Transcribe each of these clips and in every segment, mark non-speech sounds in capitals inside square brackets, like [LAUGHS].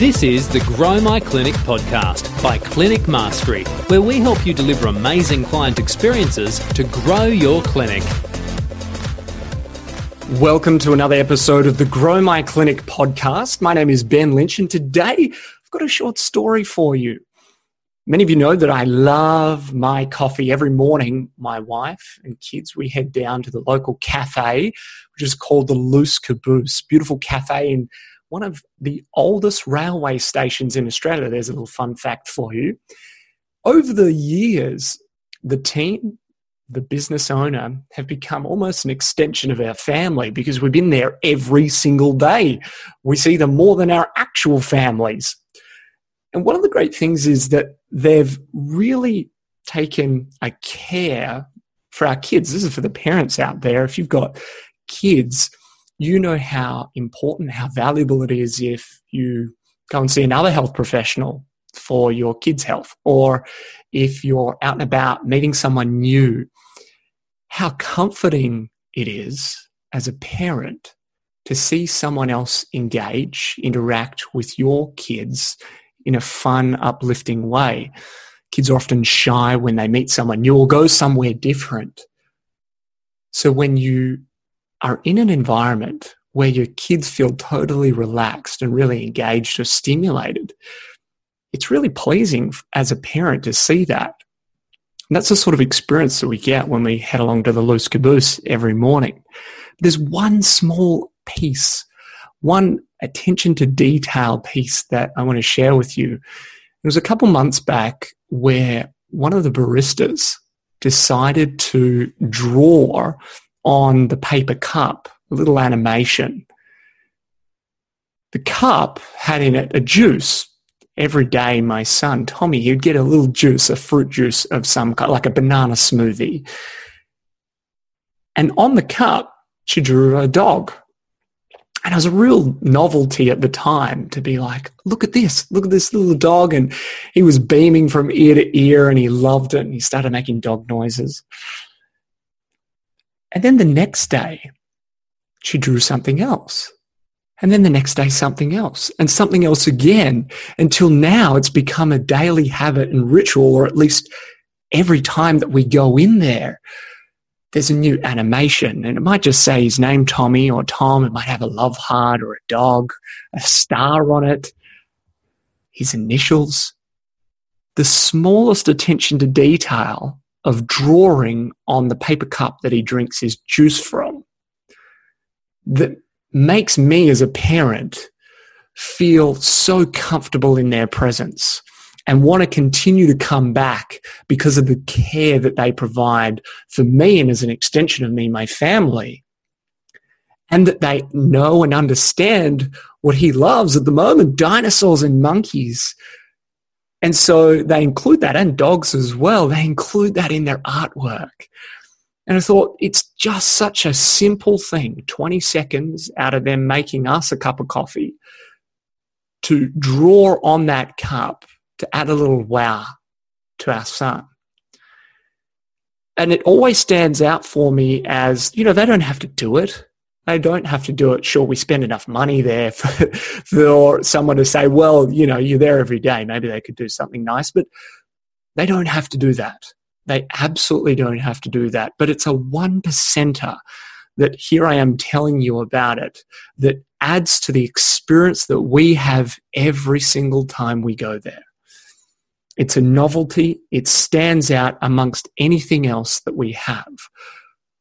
This is the Grow My Clinic podcast by Clinic Mastery, where we help you deliver amazing client experiences to grow your clinic. Welcome to another episode of the Grow My Clinic podcast. My name is Ben Lynch, and today I've got a short story for you. Many of you know that I love my coffee every morning. My wife and kids, we head down to the local cafe, which is called the Loose Caboose. Beautiful cafe in one of the oldest railway stations in Australia. There's a little fun fact for you. Over the years, the team, the business owner, have become almost an extension of our family because we've been there every single day. We see them more than our actual families. And one of the great things is that they've really taken a care for our kids. This is for the parents out there. If you've got kids, you know how important, how valuable it is if you go and see another health professional for your kids' health, or if you're out and about meeting someone new, how comforting it is as a parent to see someone else engage, interact with your kids in a fun, uplifting way. Kids are often shy when they meet someone new or go somewhere different. So when you are in an environment where your kids feel totally relaxed and really engaged or stimulated, it's really pleasing as a parent to see that. And that's the sort of experience that we get when we head along to the loose caboose every morning. There's one small piece, one attention to detail piece that I want to share with you. It was a couple months back where one of the baristas decided to draw on the paper cup, a little animation. The cup had in it a juice. Every day, my son, Tommy, he'd get a little juice, a fruit juice of some kind, like a banana smoothie. And on the cup, she drew a dog. And it was a real novelty at the time to be like, look at this, look at this little dog. And he was beaming from ear to ear and he loved it and he started making dog noises. And then the next day, she drew something else. And then the next day, something else, and something else again, until now it's become a daily habit and ritual, or at least every time that we go in there, there's a new animation. And it might just say his name, Tommy or Tom. It might have a love heart or a dog, a star on it, his initials. The smallest attention to detail of drawing on the paper cup that he drinks his juice from that makes me as a parent feel so comfortable in their presence and want to continue to come back because of the care that they provide for me and as an extension of me, my family. And that they know and understand what he loves at the moment dinosaurs and monkeys and so they include that and dogs as well. They include that in their artwork. And I thought it's just such a simple thing 20 seconds out of them making us a cup of coffee to draw on that cup to add a little wow to our son. And it always stands out for me as, you know, they don't have to do it. They don't have to do it. Sure, we spend enough money there [LAUGHS] for, for someone to say, well, you know, you're there every day. Maybe they could do something nice, but they don't have to do that. They absolutely don't have to do that. But it's a one percenter that here I am telling you about it that adds to the experience that we have every single time we go there. It's a novelty. It stands out amongst anything else that we have.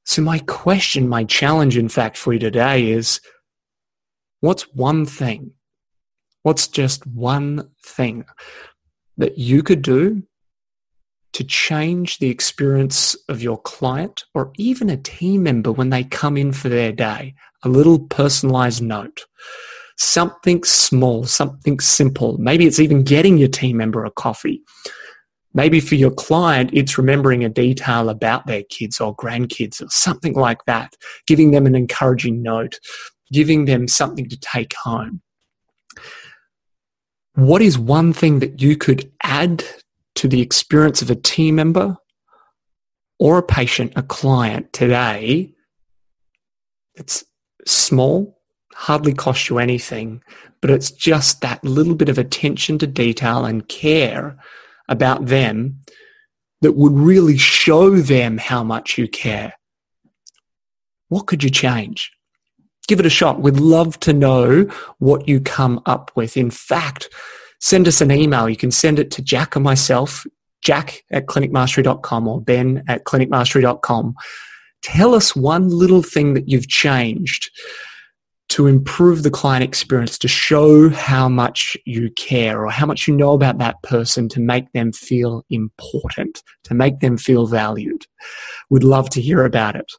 So, my question, my challenge, in fact, for you today is what's one thing? What's just one thing that you could do to change the experience of your client or even a team member when they come in for their day? A little personalized note. Something small, something simple. Maybe it's even getting your team member a coffee Maybe for your client, it's remembering a detail about their kids or grandkids or something like that, giving them an encouraging note, giving them something to take home. What is one thing that you could add to the experience of a team member or a patient, a client today that's small, hardly cost you anything, but it's just that little bit of attention to detail and care about them that would really show them how much you care. What could you change? Give it a shot. We'd love to know what you come up with. In fact, send us an email. You can send it to Jack or myself, jack at clinicmastery.com or ben at clinicmastery.com. Tell us one little thing that you've changed to improve the client experience, to show how much you care or how much you know about that person to make them feel important, to make them feel valued. We'd love to hear about it.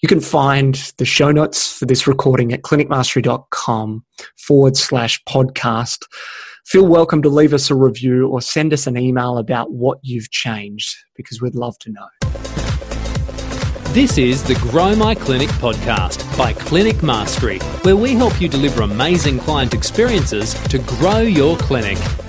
You can find the show notes for this recording at clinicmastery.com forward slash podcast. Feel welcome to leave us a review or send us an email about what you've changed because we'd love to know. This is the Grow My Clinic podcast by Clinic Mastery, where we help you deliver amazing client experiences to grow your clinic.